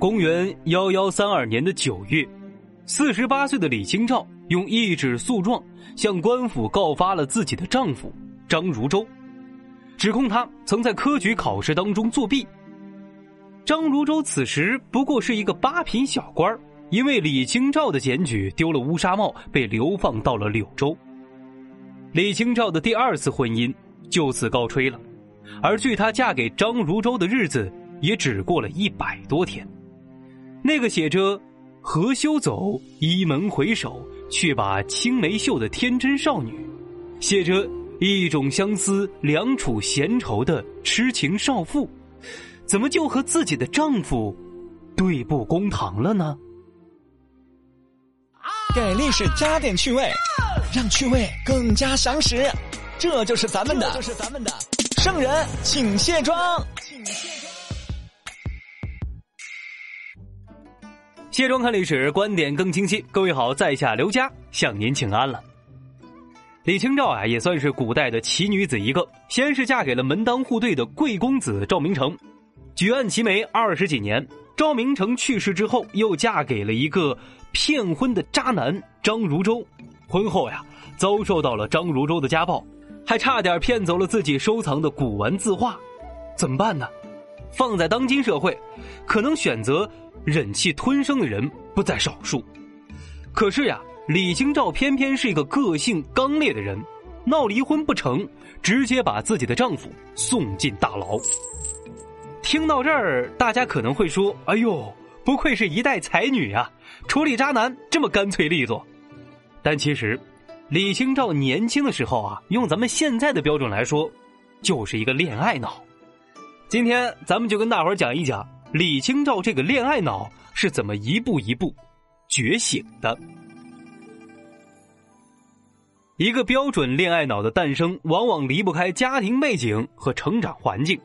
公元幺幺三二年的九月，四十八岁的李清照用一纸诉状向官府告发了自己的丈夫张如舟，指控他曾在科举考试当中作弊。张如舟此时不过是一个八品小官因为李清照的检举丢了乌纱帽，被流放到了柳州。李清照的第二次婚姻就此告吹了，而距她嫁给张如舟的日子也只过了一百多天。那个写着“何修走，倚门回首，却把青梅嗅”的天真少女，写着一种相思，两处闲愁的痴情少妇，怎么就和自己的丈夫对簿公堂了呢？给历史加点趣味，让趣味更加详实。这就是咱们的，就是咱们的圣人，请卸妆。请卸妆看历史，观点更清晰。各位好，在下刘佳向您请安了。李清照啊，也算是古代的奇女子一个。先是嫁给了门当户对的贵公子赵明诚，举案齐眉二十几年。赵明诚去世之后，又嫁给了一个骗婚的渣男张如舟。婚后呀，遭受到了张如舟的家暴，还差点骗走了自己收藏的古玩字画。怎么办呢？放在当今社会，可能选择。忍气吞声的人不在少数，可是呀，李清照偏偏是一个个性刚烈的人，闹离婚不成，直接把自己的丈夫送进大牢。听到这儿，大家可能会说：“哎呦，不愧是一代才女啊，处理渣男这么干脆利索。”但其实，李清照年轻的时候啊，用咱们现在的标准来说，就是一个恋爱脑。今天咱们就跟大伙儿讲一讲。李清照这个恋爱脑是怎么一步一步觉醒的？一个标准恋爱脑的诞生，往往离不开家庭背景和成长环境。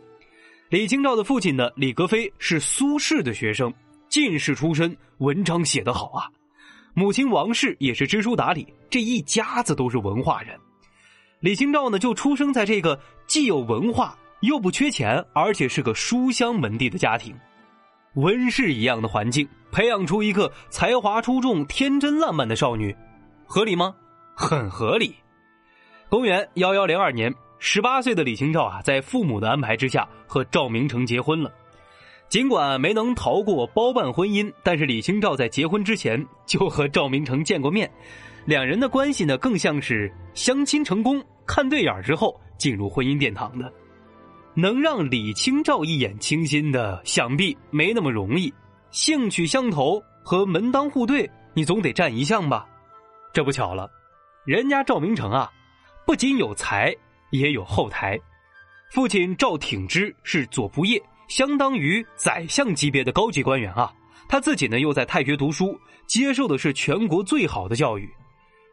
李清照的父亲呢，李格非是苏轼的学生，进士出身，文章写得好啊。母亲王氏也是知书达理，这一家子都是文化人。李清照呢，就出生在这个既有文化又不缺钱，而且是个书香门第的家庭。温室一样的环境，培养出一个才华出众、天真烂漫的少女，合理吗？很合理。公元幺幺零二年，十八岁的李清照啊，在父母的安排之下和赵明诚结婚了。尽管没能逃过包办婚姻，但是李清照在结婚之前就和赵明诚见过面，两人的关系呢，更像是相亲成功、看对眼之后进入婚姻殿堂的。能让李清照一眼倾心的，想必没那么容易。兴趣相投和门当户对，你总得占一项吧？这不巧了，人家赵明诚啊，不仅有才，也有后台。父亲赵挺之是左仆射，相当于宰相级别的高级官员啊。他自己呢，又在太学读书，接受的是全国最好的教育。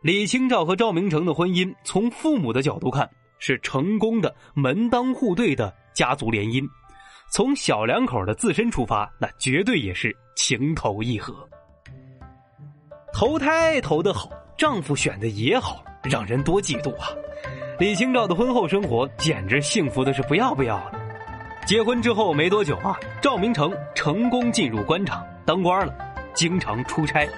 李清照和赵明诚的婚姻，从父母的角度看。是成功的门当户对的家族联姻，从小两口的自身出发，那绝对也是情投意合。投胎投得好，丈夫选的也好，让人多嫉妒啊！李清照的婚后生活简直幸福的是不要不要的。结婚之后没多久啊，赵明诚成功进入官场当官了，经常出差。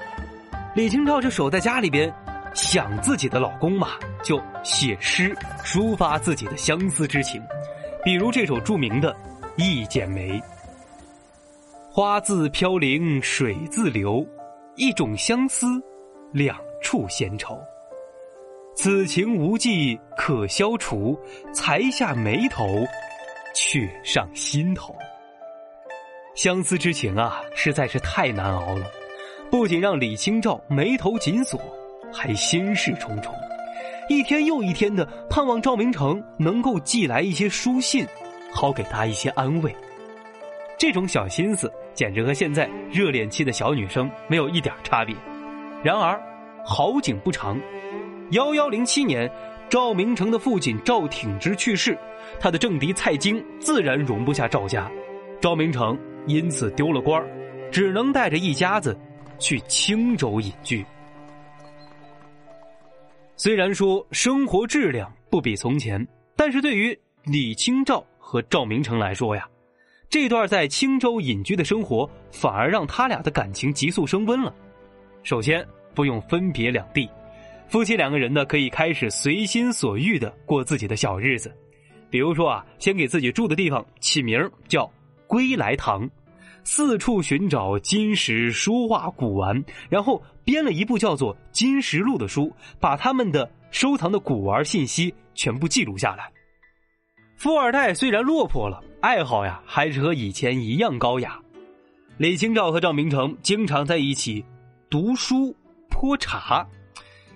李清照就守在家里边。想自己的老公嘛，就写诗抒发自己的相思之情，比如这首著名的《一剪梅》：“花自飘零水自流，一种相思，两处闲愁。此情无计可消除，才下眉头，却上心头。”相思之情啊，实在是太难熬了，不仅让李清照眉头紧锁。还心事重重，一天又一天的盼望赵明诚能够寄来一些书信，好给他一些安慰。这种小心思简直和现在热恋期的小女生没有一点差别。然而，好景不长，幺幺零七年，赵明诚的父亲赵挺之去世，他的政敌蔡京自然容不下赵家，赵明诚因此丢了官只能带着一家子去青州隐居。虽然说生活质量不比从前，但是对于李清照和赵明诚来说呀，这段在青州隐居的生活，反而让他俩的感情急速升温了。首先，不用分别两地，夫妻两个人呢可以开始随心所欲的过自己的小日子。比如说啊，先给自己住的地方起名叫“归来堂”，四处寻找金石书画古玩，然后编了一部叫做《金石录》的书，把他们的收藏的古玩信息全部记录下来。富二代虽然落魄了，爱好呀还是和以前一样高雅。李清照和赵明诚经常在一起读书泼茶，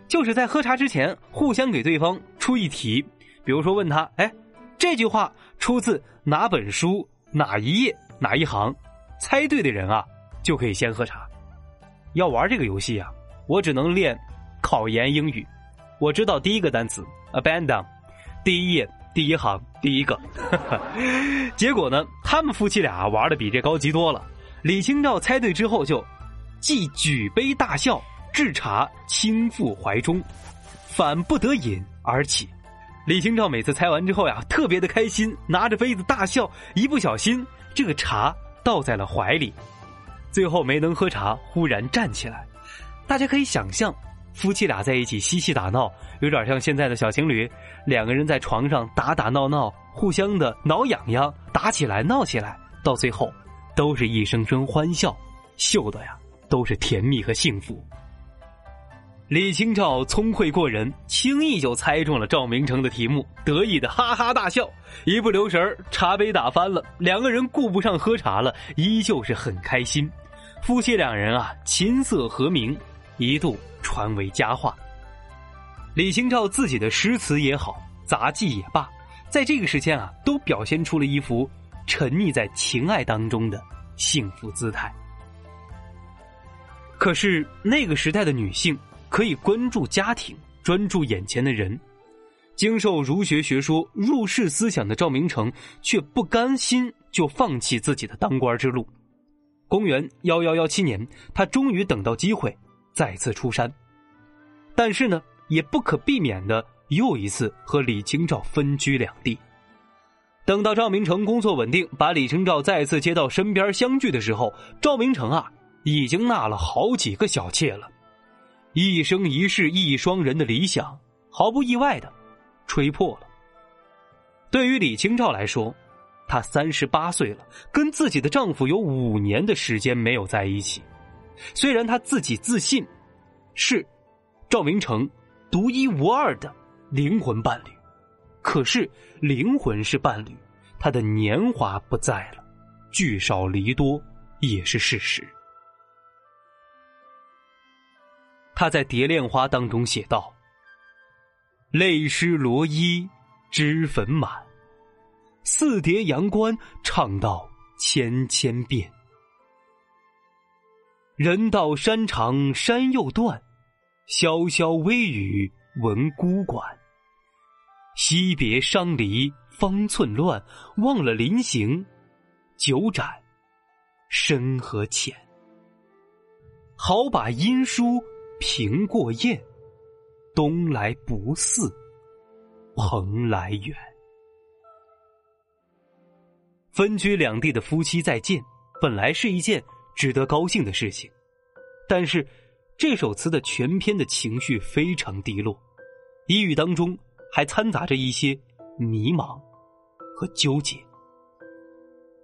就是在喝茶之前互相给对方出一题，比如说问他：“哎。”这句话出自哪本书哪一页哪一行？猜对的人啊，就可以先喝茶。要玩这个游戏啊，我只能练考研英语。我知道第一个单词 abandon，第一页第一行第一个。结果呢，他们夫妻俩玩的比这高级多了。李清照猜对之后就既举杯大笑，置茶倾覆怀中，反不得饮而起。李清照每次猜完之后呀，特别的开心，拿着杯子大笑，一不小心这个茶倒在了怀里，最后没能喝茶，忽然站起来。大家可以想象，夫妻俩在一起嬉戏打闹，有点像现在的小情侣，两个人在床上打打闹闹，互相的挠痒痒，打起来闹起来，到最后都是一声声欢笑，秀的呀都是甜蜜和幸福。李清照聪慧过人，轻易就猜中了赵明诚的题目，得意的哈哈大笑，一不留神茶杯打翻了，两个人顾不上喝茶了，依旧是很开心。夫妻两人啊，琴瑟和鸣，一度传为佳话。李清照自己的诗词也好，杂技也罢，在这个时间啊，都表现出了一幅沉溺在情爱当中的幸福姿态。可是那个时代的女性。可以关注家庭，专注眼前的人。经受儒学学说入世思想的赵明诚，却不甘心就放弃自己的当官之路。公元幺幺幺七年，他终于等到机会，再次出山。但是呢，也不可避免的又一次和李清照分居两地。等到赵明诚工作稳定，把李清照再次接到身边相聚的时候，赵明诚啊，已经纳了好几个小妾了。一生一世一双人的理想，毫不意外的吹破了。对于李清照来说，她三十八岁了，跟自己的丈夫有五年的时间没有在一起。虽然她自己自信是赵明诚独一无二的灵魂伴侣，可是灵魂是伴侣，她的年华不在了，聚少离多也是事实。他在《蝶恋花》当中写道：“泪湿罗衣脂粉满，似蝶阳关唱到千千遍。人到山长山又断，潇潇微雨闻孤馆。惜别伤离方寸乱，忘了临行酒盏深和浅。好把音书。”平过雁，东来不似蓬莱远。分居两地的夫妻再见，本来是一件值得高兴的事情，但是这首词的全篇的情绪非常低落，语语当中还掺杂着一些迷茫和纠结。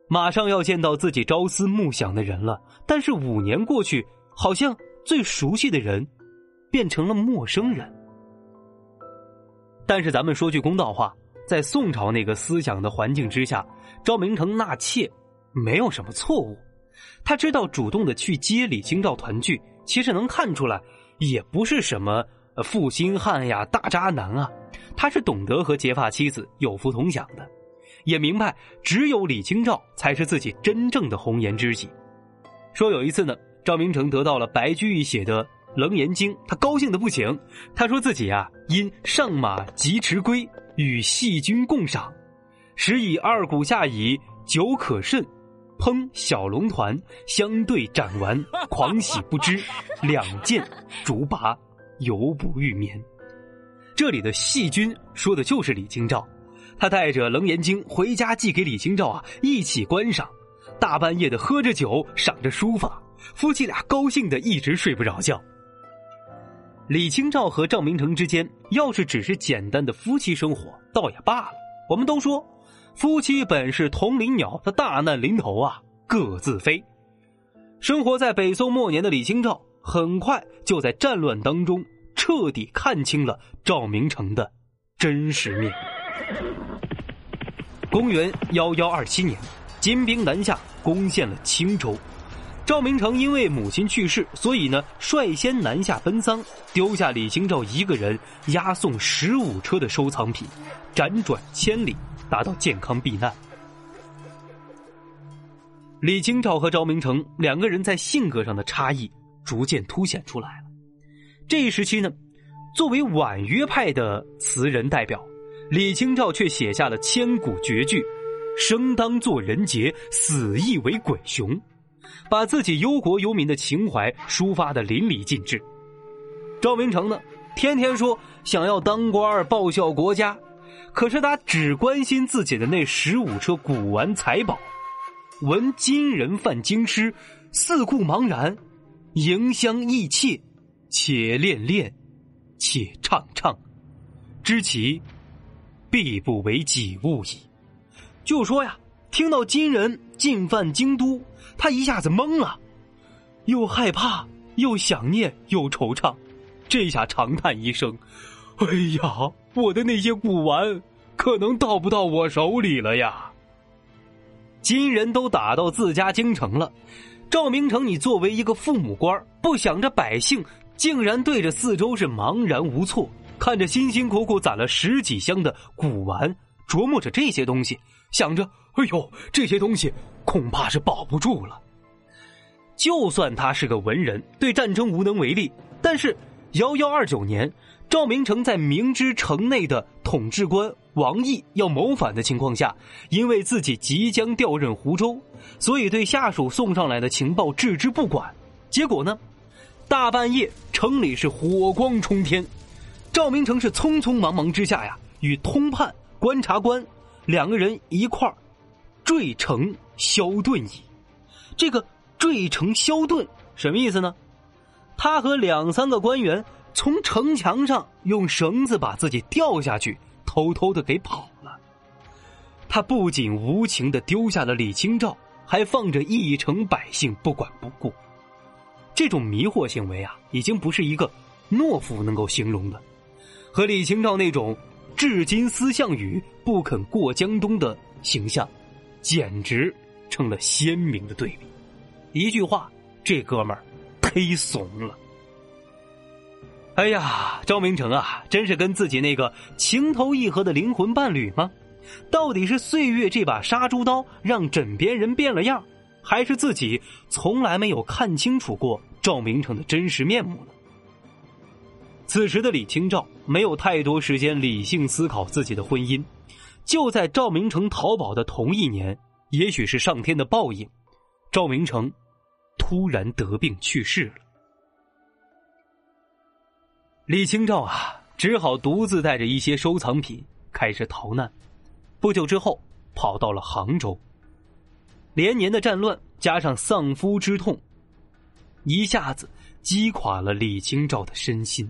马上要见到自己朝思暮想的人了，但是五年过去，好像。最熟悉的人，变成了陌生人。但是咱们说句公道话，在宋朝那个思想的环境之下，赵明诚纳妾没有什么错误。他知道主动的去接李清照团聚，其实能看出来，也不是什么负心汉呀、大渣男啊。他是懂得和结发妻子有福同享的，也明白只有李清照才是自己真正的红颜知己。说有一次呢。赵明诚得到了白居易写的《楞严经》，他高兴的不行。他说自己啊，因上马疾驰归，与细君共赏，时以二鼓下以，酒可甚，烹小龙团，相对斩完，狂喜不知，两剑竹拔，犹不欲眠。这里的细君说的就是李清照，他带着《楞严经》回家寄给李清照啊，一起观赏。大半夜的喝着酒，赏着书法，夫妻俩高兴的一直睡不着觉。李清照和赵明诚之间，要是只是简单的夫妻生活，倒也罢了。我们都说，夫妻本是同林鸟，他大难临头啊，各自飞。生活在北宋末年的李清照，很快就在战乱当中彻底看清了赵明诚的真实面。公元幺幺二七年，金兵南下，攻陷了青州。赵明诚因为母亲去世，所以呢率先南下奔丧，丢下李清照一个人押送十五车的收藏品，辗转千里，达到健康避难。李清照和赵明诚两个人在性格上的差异逐渐凸显出来了。这一时期呢，作为婉约派的词人代表，李清照却写下了千古绝句：“生当作人杰，死亦为鬼雄。”把自己忧国忧民的情怀抒发的淋漓尽致。赵明诚呢，天天说想要当官报效国家，可是他只关心自己的那十五车古玩财宝。闻金人犯京师，四顾茫然，迎香意切，且恋恋，且唱唱，知其必不为己物矣。就说呀，听到金人进犯京都。他一下子懵了，又害怕，又想念，又惆怅，这下长叹一声：“哎呀，我的那些古玩可能到不到我手里了呀！”金人都打到自家京城了，赵明诚，你作为一个父母官，不想着百姓，竟然对着四周是茫然无措，看着辛辛苦苦攒了十几箱的古玩，琢磨着这些东西，想着：“哎呦，这些东西。”恐怕是保不住了。就算他是个文人，对战争无能为力，但是幺幺二九年，赵明诚在明知城内的统治官王毅要谋反的情况下，因为自己即将调任湖州，所以对下属送上来的情报置之不管。结果呢，大半夜城里是火光冲天，赵明诚是匆匆忙忙之下呀，与通判观察官两个人一块儿坠城。萧遁矣，这个坠城萧遁什么意思呢？他和两三个官员从城墙上用绳子把自己吊下去，偷偷的给跑了。他不仅无情的丢下了李清照，还放着一城百姓不管不顾。这种迷惑行为啊，已经不是一个懦夫能够形容的，和李清照那种至今思项羽、不肯过江东的形象，简直。成了鲜明的对比，一句话，这哥们儿忒怂了。哎呀，赵明诚啊，真是跟自己那个情投意合的灵魂伴侣吗？到底是岁月这把杀猪刀让枕边人变了样，还是自己从来没有看清楚过赵明诚的真实面目呢？此时的李清照没有太多时间理性思考自己的婚姻，就在赵明诚逃跑的同一年。也许是上天的报应，赵明诚突然得病去世了。李清照啊，只好独自带着一些收藏品开始逃难。不久之后，跑到了杭州。连年的战乱加上丧夫之痛，一下子击垮了李清照的身心。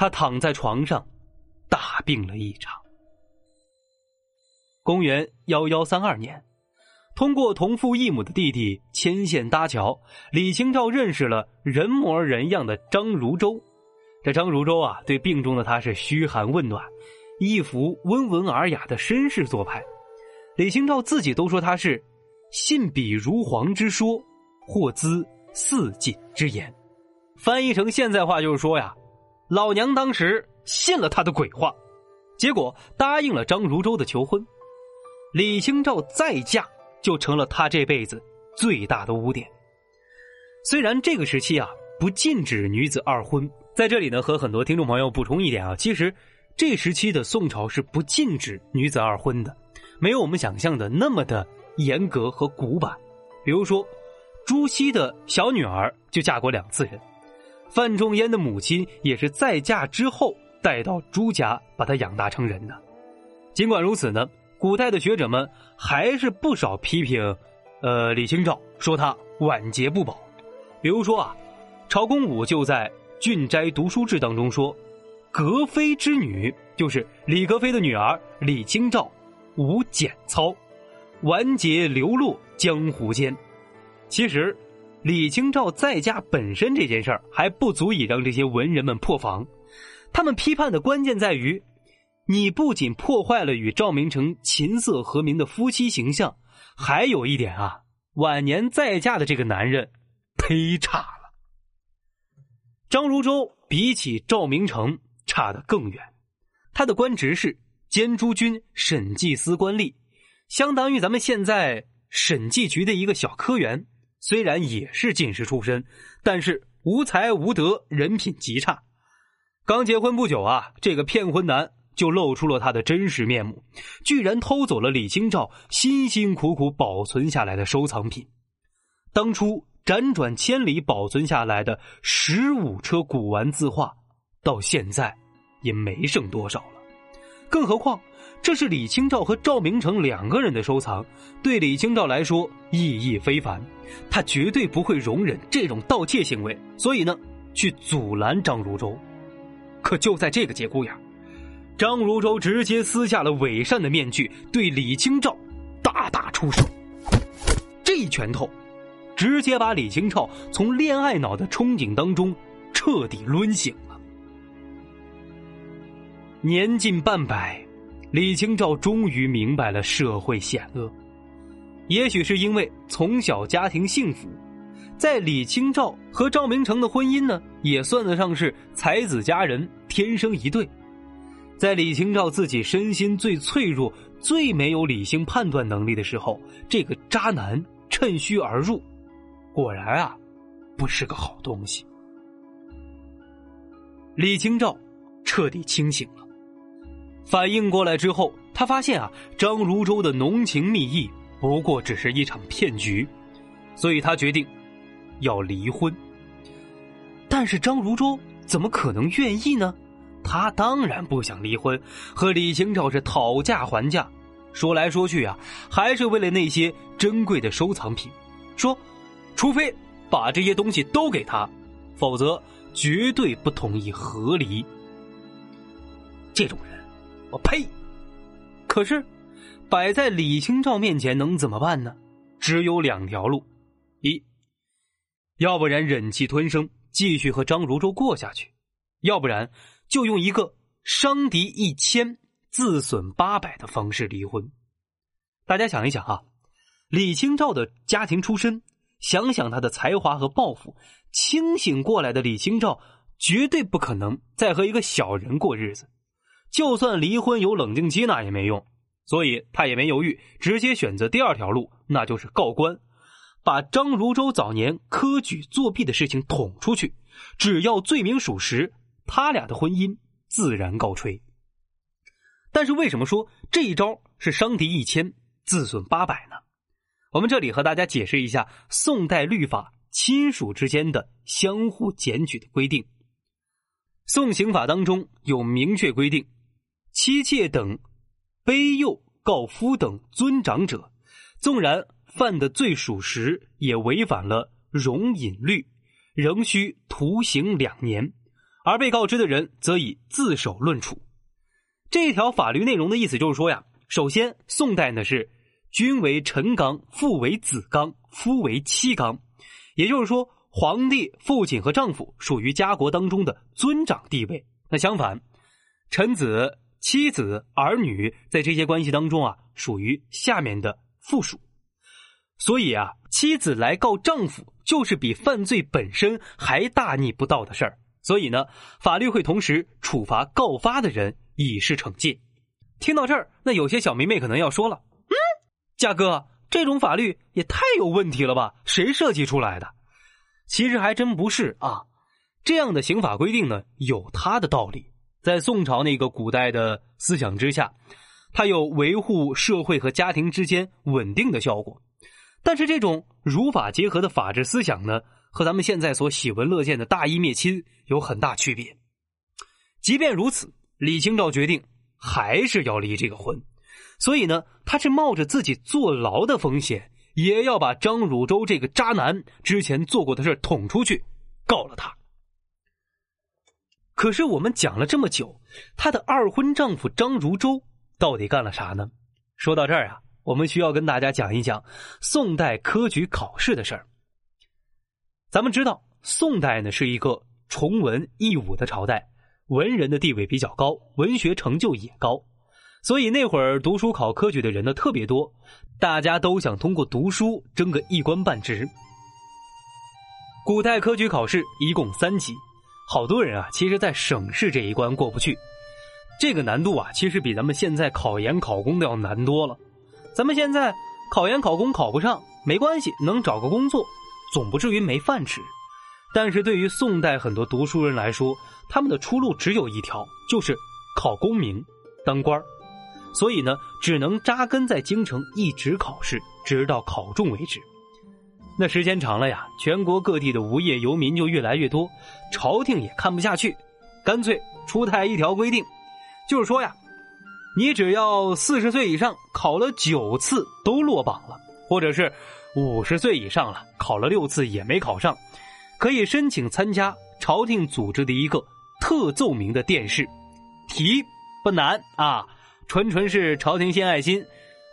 他躺在床上，大病了一场。公元幺幺三二年，通过同父异母的弟弟牵线搭桥，李清照认识了人模人样的张如周。这张如周啊，对病中的他是嘘寒问暖，一副温文尔雅的绅士做派。李清照自己都说他是信笔如簧之说，或资似锦之言。翻译成现在话就是说呀，老娘当时信了他的鬼话，结果答应了张如舟的求婚。李清照再嫁，就成了他这辈子最大的污点。虽然这个时期啊不禁止女子二婚，在这里呢和很多听众朋友补充一点啊，其实这时期的宋朝是不禁止女子二婚的，没有我们想象的那么的严格和古板。比如说，朱熹的小女儿就嫁过两次人，范仲淹的母亲也是在嫁之后带到朱家把他养大成人的。尽管如此呢。古代的学者们还是不少批评，呃，李清照说他晚节不保。比如说啊，曹公武就在《郡斋读书志》当中说，格妃之女就是李格非的女儿李清照，无简操，晚节流落江湖间。其实，李清照再嫁本身这件事儿还不足以让这些文人们破防。他们批判的关键在于，你不仅破坏了与赵明诚琴瑟和鸣的夫妻形象，还有一点啊，晚年再嫁的这个男人忒差了。张如舟比起赵明诚差得更远，他的官职是监诸军审计司官吏，相当于咱们现在审计局的一个小科员。虽然也是进士出身，但是无才无德，人品极差。刚结婚不久啊，这个骗婚男就露出了他的真实面目，居然偷走了李清照辛辛苦苦保存下来的收藏品。当初辗转千里保存下来的十五车古玩字画，到现在也没剩多少了。更何况。这是李清照和赵明诚两个人的收藏，对李清照来说意义非凡，他绝对不会容忍这种盗窃行为，所以呢，去阻拦张如舟。可就在这个节骨眼张如舟直接撕下了伪善的面具，对李清照大打出手。这一拳头，直接把李清照从恋爱脑的憧憬当中彻底抡醒了。年近半百。李清照终于明白了社会险恶，也许是因为从小家庭幸福，在李清照和赵明诚的婚姻呢，也算得上是才子佳人，天生一对。在李清照自己身心最脆弱、最没有理性判断能力的时候，这个渣男趁虚而入，果然啊，不是个好东西。李清照彻底清醒了。反应过来之后，他发现啊，张如舟的浓情蜜意不过只是一场骗局，所以他决定要离婚。但是张如舟怎么可能愿意呢？他当然不想离婚，和李清照是讨价还价，说来说去啊，还是为了那些珍贵的收藏品。说，除非把这些东西都给他，否则绝对不同意和离。这种人。我呸！可是，摆在李清照面前能怎么办呢？只有两条路：一，要不然忍气吞声，继续和张如舟过下去；要不然就用一个伤敌一千，自损八百的方式离婚。大家想一想啊，李清照的家庭出身，想想她的才华和抱负，清醒过来的李清照绝对不可能再和一个小人过日子。就算离婚有冷静期，那也没用，所以他也没犹豫，直接选择第二条路，那就是告官，把张如舟早年科举作弊的事情捅出去。只要罪名属实，他俩的婚姻自然告吹。但是为什么说这一招是伤敌一千，自损八百呢？我们这里和大家解释一下宋代律法亲属之间的相互检举的规定。宋刑法当中有明确规定。妻妾等卑幼告夫等尊长者，纵然犯的罪属实，也违反了容隐律，仍需徒刑两年；而被告知的人，则以自首论处。这条法律内容的意思就是说呀，首先，宋代呢是君为臣纲，父为子纲，夫为妻纲，也就是说，皇帝父亲和丈夫属于家国当中的尊长地位。那相反，臣子。妻子、儿女在这些关系当中啊，属于下面的附属，所以啊，妻子来告丈夫，就是比犯罪本身还大逆不道的事儿。所以呢，法律会同时处罚告发的人，以示惩戒。听到这儿，那有些小迷妹可能要说了：“嗯，嘉哥，这种法律也太有问题了吧？谁设计出来的？”其实还真不是啊，这样的刑法规定呢，有它的道理。在宋朝那个古代的思想之下，它有维护社会和家庭之间稳定的效果。但是，这种儒法结合的法治思想呢，和咱们现在所喜闻乐见的大义灭亲有很大区别。即便如此，李清照决定还是要离这个婚。所以呢，他是冒着自己坐牢的风险，也要把张汝舟这个渣男之前做过的事捅出去，告了他。可是我们讲了这么久，她的二婚丈夫张如周到底干了啥呢？说到这儿啊，我们需要跟大家讲一讲宋代科举考试的事儿。咱们知道，宋代呢是一个崇文抑武的朝代，文人的地位比较高，文学成就也高，所以那会儿读书考科举的人呢特别多，大家都想通过读书争个一官半职。古代科举考试一共三级。好多人啊，其实，在省市这一关过不去，这个难度啊，其实比咱们现在考研考公的要难多了。咱们现在考研考公考不上没关系，能找个工作，总不至于没饭吃。但是对于宋代很多读书人来说，他们的出路只有一条，就是考功名、当官所以呢，只能扎根在京城，一直考试，直到考中为止。那时间长了呀，全国各地的无业游民就越来越多，朝廷也看不下去，干脆出台一条规定，就是说呀，你只要四十岁以上考了九次都落榜了，或者是五十岁以上了考了六次也没考上，可以申请参加朝廷组织的一个特奏明的殿试，题不难啊，纯纯是朝廷献爱心，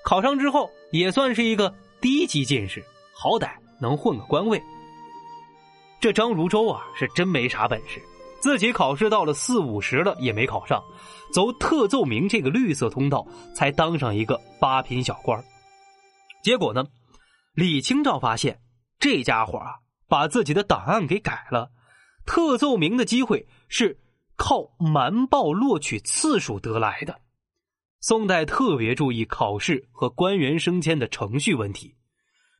考上之后也算是一个低级进士，好歹。能混个官位，这张如舟啊是真没啥本事，自己考试到了四五十了也没考上，走特奏明这个绿色通道才当上一个八品小官。结果呢，李清照发现这家伙啊把自己的档案给改了，特奏明的机会是靠瞒报录取次数得来的。宋代特别注意考试和官员升迁的程序问题。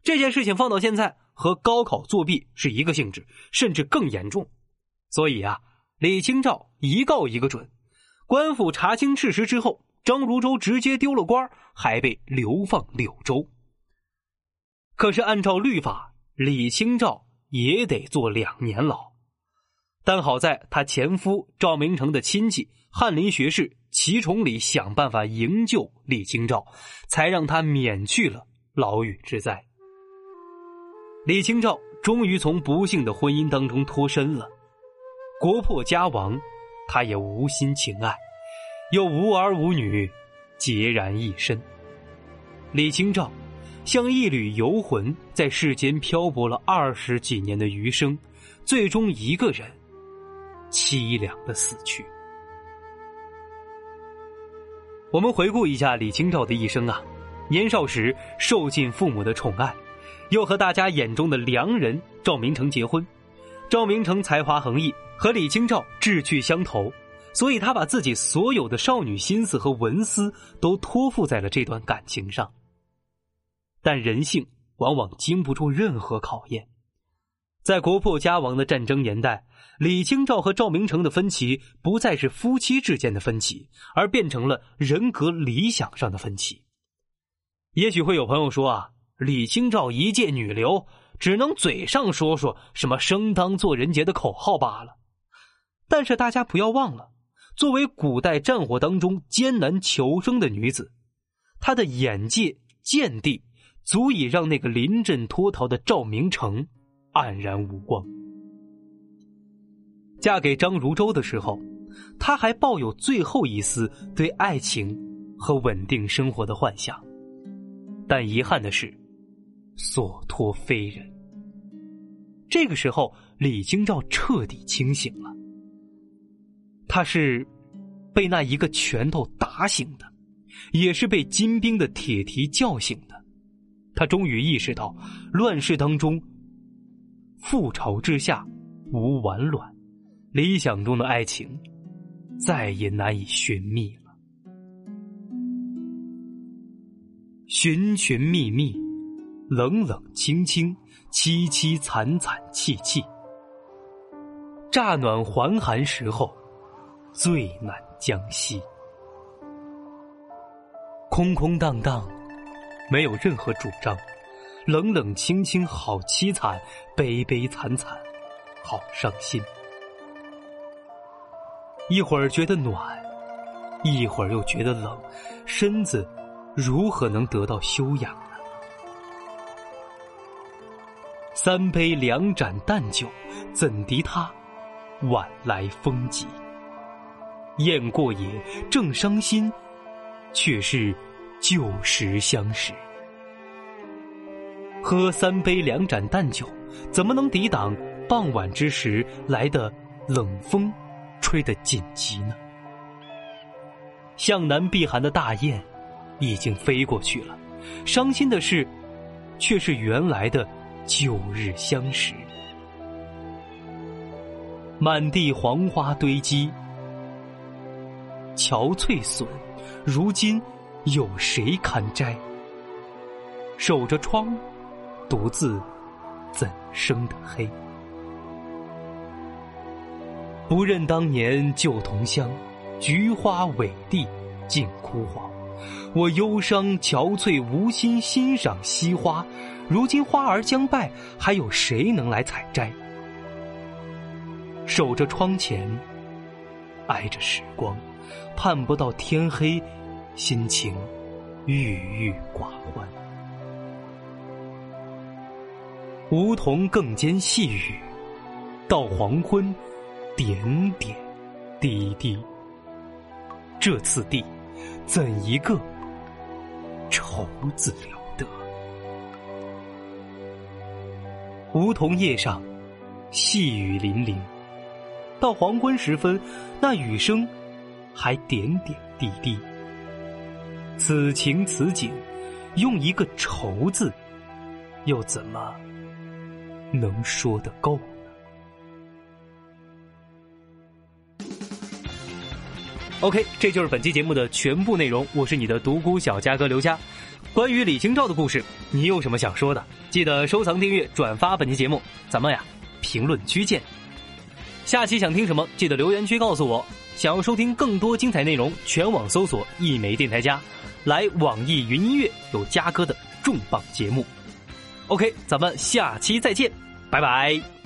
这件事情放到现在和高考作弊是一个性质，甚至更严重。所以啊，李清照一告一个准。官府查清事实之后，张如舟直接丢了官，还被流放柳州。可是按照律法，李清照也得坐两年牢。但好在她前夫赵明诚的亲戚翰林学士齐崇礼想办法营救李清照，才让她免去了牢狱之灾。李清照终于从不幸的婚姻当中脱身了，国破家亡，她也无心情爱，又无儿无女，孑然一身。李清照像一缕游魂，在世间漂泊了二十几年的余生，最终一个人凄凉的死去。我们回顾一下李清照的一生啊，年少时受尽父母的宠爱。又和大家眼中的良人赵明诚结婚，赵明诚才华横溢，和李清照志趣相投，所以他把自己所有的少女心思和文思都托付在了这段感情上。但人性往往经不住任何考验，在国破家亡的战争年代，李清照和赵明诚的分歧不再是夫妻之间的分歧，而变成了人格理想上的分歧。也许会有朋友说啊。李清照一介女流，只能嘴上说说什么“生当作人杰”的口号罢了。但是大家不要忘了，作为古代战火当中艰难求生的女子，她的眼界见地，足以让那个临阵脱逃的赵明诚黯然无光。嫁给张如舟的时候，她还抱有最后一丝对爱情和稳定生活的幻想，但遗憾的是。所托非人。这个时候，李清照彻底清醒了。他是被那一个拳头打醒的，也是被金兵的铁蹄叫醒的。他终于意识到，乱世当中，覆巢之下无完卵，理想中的爱情再也难以寻觅了。寻寻觅觅。冷冷清清，凄凄惨惨戚戚。乍暖还寒时候，最难将息。空空荡荡，没有任何主张。冷冷清清，好凄惨；悲悲惨惨，好伤心。一会儿觉得暖，一会儿又觉得冷，身子如何能得到休养三杯两盏淡酒，怎敌他晚来风急？雁过也，正伤心，却是旧时相识。喝三杯两盏淡酒，怎么能抵挡傍晚之时来的冷风，吹得紧急呢？向南避寒的大雁，已经飞过去了。伤心的是，却是原来的旧日相识。满地黄花堆积，憔悴损，如今有谁堪摘？守着窗，独自怎生得黑？不认当年旧同乡。菊花委地尽枯黄，我忧伤憔悴，无心欣赏惜花。如今花儿将败，还有谁能来采摘？守着窗前，挨着时光，盼不到天黑，心情郁郁寡欢。梧桐更兼细雨，到黄昏，点点滴滴。这次第，怎一个愁字了梧桐叶上，细雨淋淋。到黄昏时分，那雨声还点点滴滴。此情此景，用一个愁字，又怎么能说得够呢？OK，这就是本期节目的全部内容。我是你的独孤小嘉哥刘佳。关于李清照的故事，你有什么想说的？记得收藏、订阅、转发本期节目。咱们呀，评论区见。下期想听什么？记得留言区告诉我。想要收听更多精彩内容，全网搜索“一枚电台家”，来网易云音乐有嘉哥的重磅节目。OK，咱们下期再见，拜拜。